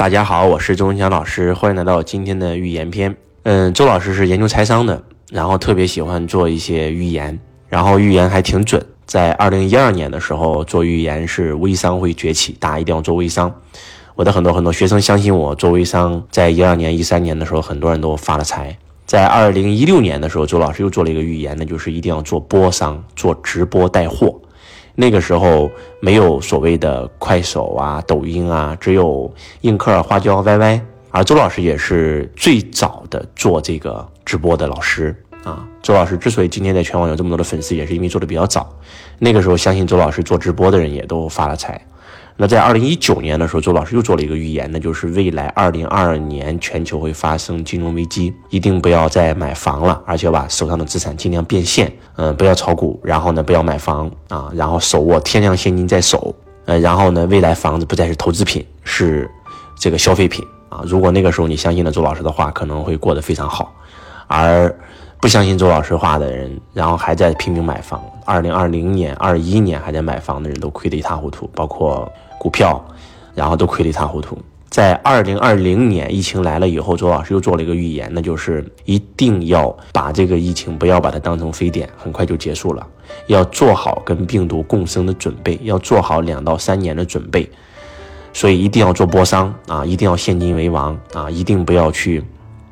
大家好，我是周文强老师，欢迎来到今天的预言篇。嗯，周老师是研究财商的，然后特别喜欢做一些预言，然后预言还挺准。在二零一二年的时候做预言是微商会崛起，大家一定要做微商。我的很多很多学生相信我做微商，在一二年、一三年的时候，很多人都发了财。在二零一六年的时候，周老师又做了一个预言，那就是一定要做播商，做直播带货。那个时候没有所谓的快手啊、抖音啊，只有映客、花椒、歪歪。而周老师也是最早的做这个直播的老师啊。周老师之所以今天在全网有这么多的粉丝，也是因为做的比较早。那个时候，相信周老师做直播的人也都发了财。那在二零一九年的时候，周老师又做了一个预言，那就是未来二零二二年全球会发生金融危机，一定不要再买房了，而且把手上的资产尽量变现，嗯，不要炒股，然后呢，不要买房啊，然后手握天量现金在手，呃，然后呢，未来房子不再是投资品，是这个消费品啊。如果那个时候你相信了周老师的话，可能会过得非常好，而不相信周老师话的人，然后还在拼命买房，二零二零年、二一年还在买房的人都亏得一塌糊涂，包括。股票，然后都亏得一塌糊涂。在二零二零年疫情来了以后，周老师又做了一个预言，那就是一定要把这个疫情不要把它当成非典，很快就结束了，要做好跟病毒共生的准备，要做好两到三年的准备。所以一定要做波商啊，一定要现金为王啊，一定不要去。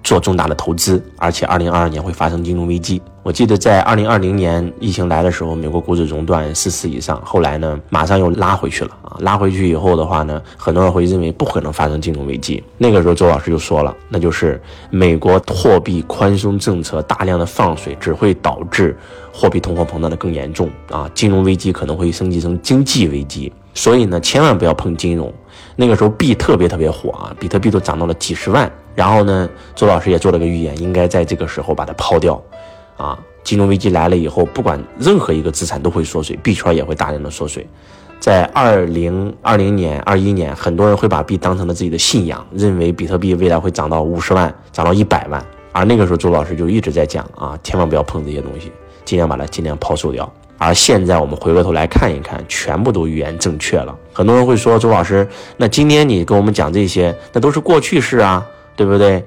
做重大的投资，而且二零二二年会发生金融危机。我记得在二零二零年疫情来的时候，美国股指熔断四次以上，后来呢马上又拉回去了啊！拉回去以后的话呢，很多人会认为不可能发生金融危机。那个时候周老师就说了，那就是美国货币宽松政策大量的放水，只会导致货币通货膨胀的更严重啊！金融危机可能会升级成经济危机，所以呢千万不要碰金融。那个时候币特别特别火啊，比特币都涨到了几十万。然后呢，周老师也做了个预言，应该在这个时候把它抛掉，啊，金融危机来了以后，不管任何一个资产都会缩水，币圈也会大量的缩水。在二零二零年、二一年，很多人会把币当成了自己的信仰，认为比特币未来会涨到五十万，涨到一百万。而那个时候，周老师就一直在讲啊，千万不要碰这些东西，尽量把它尽量抛售掉。而现在我们回过头来看一看，全部都预言正确了。很多人会说，周老师，那今天你跟我们讲这些，那都是过去式啊。对不对？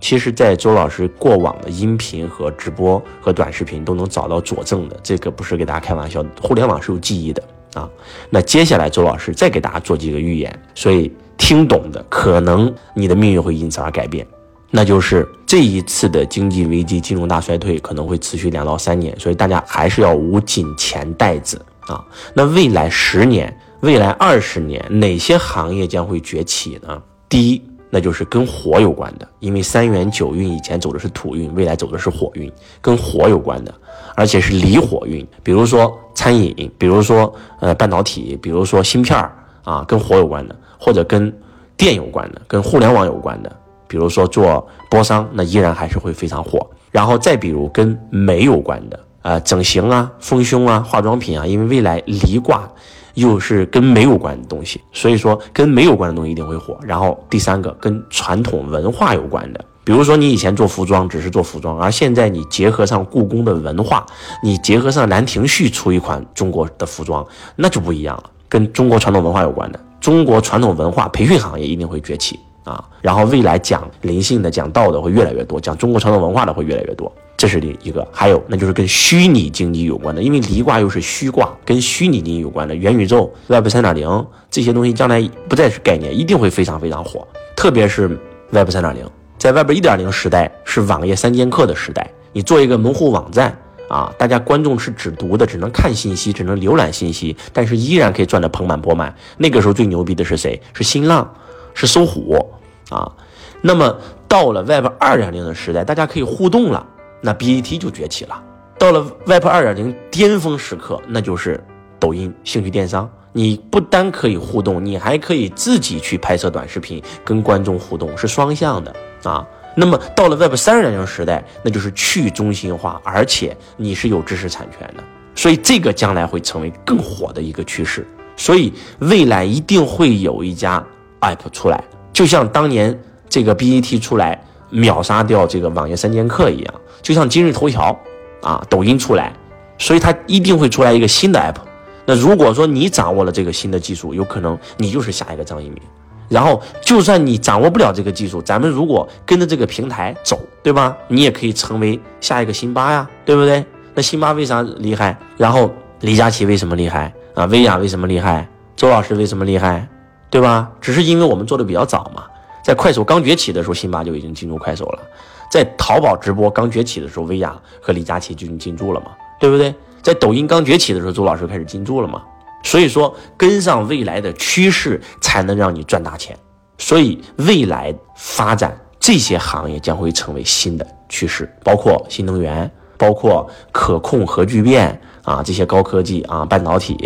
其实，在周老师过往的音频和直播和短视频都能找到佐证的，这个不是给大家开玩笑。互联网是有记忆的啊。那接下来，周老师再给大家做几个预言，所以听懂的，可能你的命运会因此而改变。那就是这一次的经济危机、金融大衰退可能会持续两到三年，所以大家还是要捂紧钱袋子啊。那未来十年、未来二十年，哪些行业将会崛起呢？第一。那就是跟火有关的，因为三元九运以前走的是土运，未来走的是火运，跟火有关的，而且是离火运。比如说餐饮，比如说呃半导体，比如说芯片儿啊，跟火有关的，或者跟电有关的，跟互联网有关的，比如说做波商，那依然还是会非常火。然后再比如跟煤有关的，呃整形啊、丰胸啊、化妆品啊，因为未来离卦。又是跟没有关的东西，所以说跟没有关的东西一定会火。然后第三个跟传统文化有关的，比如说你以前做服装只是做服装，而现在你结合上故宫的文化，你结合上兰亭序出一款中国的服装，那就不一样了。跟中国传统文化有关的，中国传统文化培训行业一定会崛起啊。然后未来讲灵性的、讲道的会越来越多，讲中国传统文化的会越来越多。这是另一个，还有那就是跟虚拟经济有关的，因为离卦又是虚卦，跟虚拟经济有关的元宇宙、Web 三点零这些东西，将来不再是概念，一定会非常非常火。特别是 Web 三点零，在 Web 一点零时代是网页三剑客的时代，你做一个门户网站啊，大家观众是只读的，只能看信息，只能浏览信息，但是依然可以赚得盆满钵满。那个时候最牛逼的是谁？是新浪，是搜狐啊。那么到了 Web 二点零的时代，大家可以互动了。那 BAT 就崛起了，到了 Web 二点零巅峰时刻，那就是抖音兴趣电商。你不单可以互动，你还可以自己去拍摄短视频，跟观众互动，是双向的啊。那么到了 Web 三点零时代，那就是去中心化，而且你是有知识产权的，所以这个将来会成为更火的一个趋势。所以未来一定会有一家 App 出来，就像当年这个 BAT 出来秒杀掉这个网页三剑客一样。就像今日头条，啊，抖音出来，所以它一定会出来一个新的 app。那如果说你掌握了这个新的技术，有可能你就是下一个张一鸣。然后，就算你掌握不了这个技术，咱们如果跟着这个平台走，对吧？你也可以成为下一个辛巴呀，对不对？那辛巴为啥厉害？然后李佳琦为什么厉害啊？薇娅为什么厉害？周老师为什么厉害？对吧？只是因为我们做的比较早嘛，在快手刚崛起的时候，辛巴就已经进驻快手了；在淘宝直播刚崛起的时候，薇娅和李佳琦就已经进驻了嘛，对不对？在抖音刚崛起的时候，周老师开始进驻了嘛。所以说，跟上未来的趋势，才能让你赚大钱。所以，未来发展这些行业将会成为新的趋势，包括新能源，包括可控核聚变啊，这些高科技啊，半导体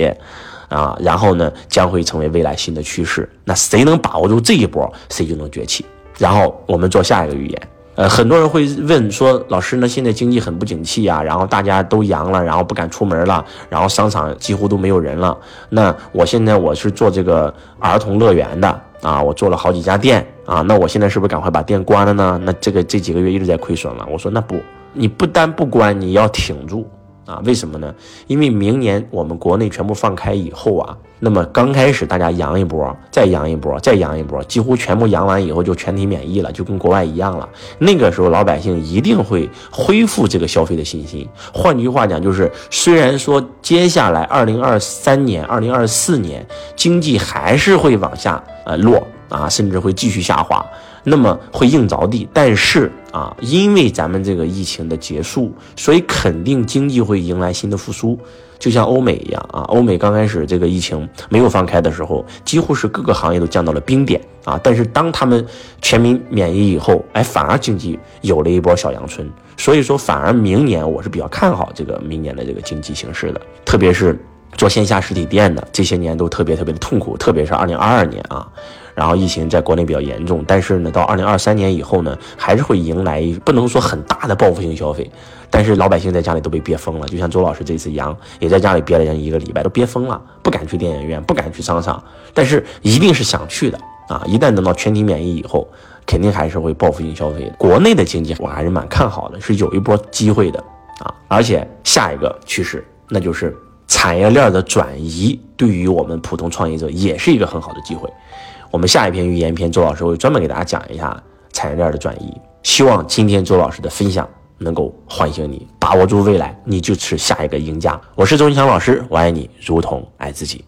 啊，然后呢，将会成为未来新的趋势。那谁能把握住这一波，谁就能崛起。然后我们做下一个预言。呃，很多人会问说，老师呢？现在经济很不景气啊，然后大家都阳了，然后不敢出门了，然后商场几乎都没有人了。那我现在我是做这个儿童乐园的啊，我做了好几家店啊，那我现在是不是赶快把店关了呢？那这个这几个月一直在亏损了。我说那不，你不单不关，你要挺住。啊，为什么呢？因为明年我们国内全部放开以后啊，那么刚开始大家阳一波，再阳一波，再阳一波，几乎全部阳完以后就全体免疫了，就跟国外一样了。那个时候老百姓一定会恢复这个消费的信心。换句话讲，就是虽然说接下来二零二三年、二零二四年经济还是会往下呃落啊，甚至会继续下滑。那么会硬着地，但是啊，因为咱们这个疫情的结束，所以肯定经济会迎来新的复苏，就像欧美一样啊。欧美刚开始这个疫情没有放开的时候，几乎是各个行业都降到了冰点啊。但是当他们全民免疫以后，哎，反而经济有了一波小阳春。所以说，反而明年我是比较看好这个明年的这个经济形势的，特别是做线下实体店的，这些年都特别特别的痛苦，特别是二零二二年啊。然后疫情在国内比较严重，但是呢，到二零二三年以后呢，还是会迎来不能说很大的报复性消费，但是老百姓在家里都被憋疯了，就像周老师这次一样也在家里憋了将近一个礼拜，都憋疯了，不敢去电影院，不敢去商场，但是一定是想去的啊！一旦等到全体免疫以后，肯定还是会报复性消费的。国内的经济我还是蛮看好的，是有一波机会的啊！而且下一个趋势，那就是产业链的转移，对于我们普通创业者也是一个很好的机会。我们下一篇预言篇，周老师会专门给大家讲一下产业链的转移。希望今天周老师的分享能够唤醒你，把握住未来，你就是下一个赢家。我是周云强老师，我爱你如同爱自己。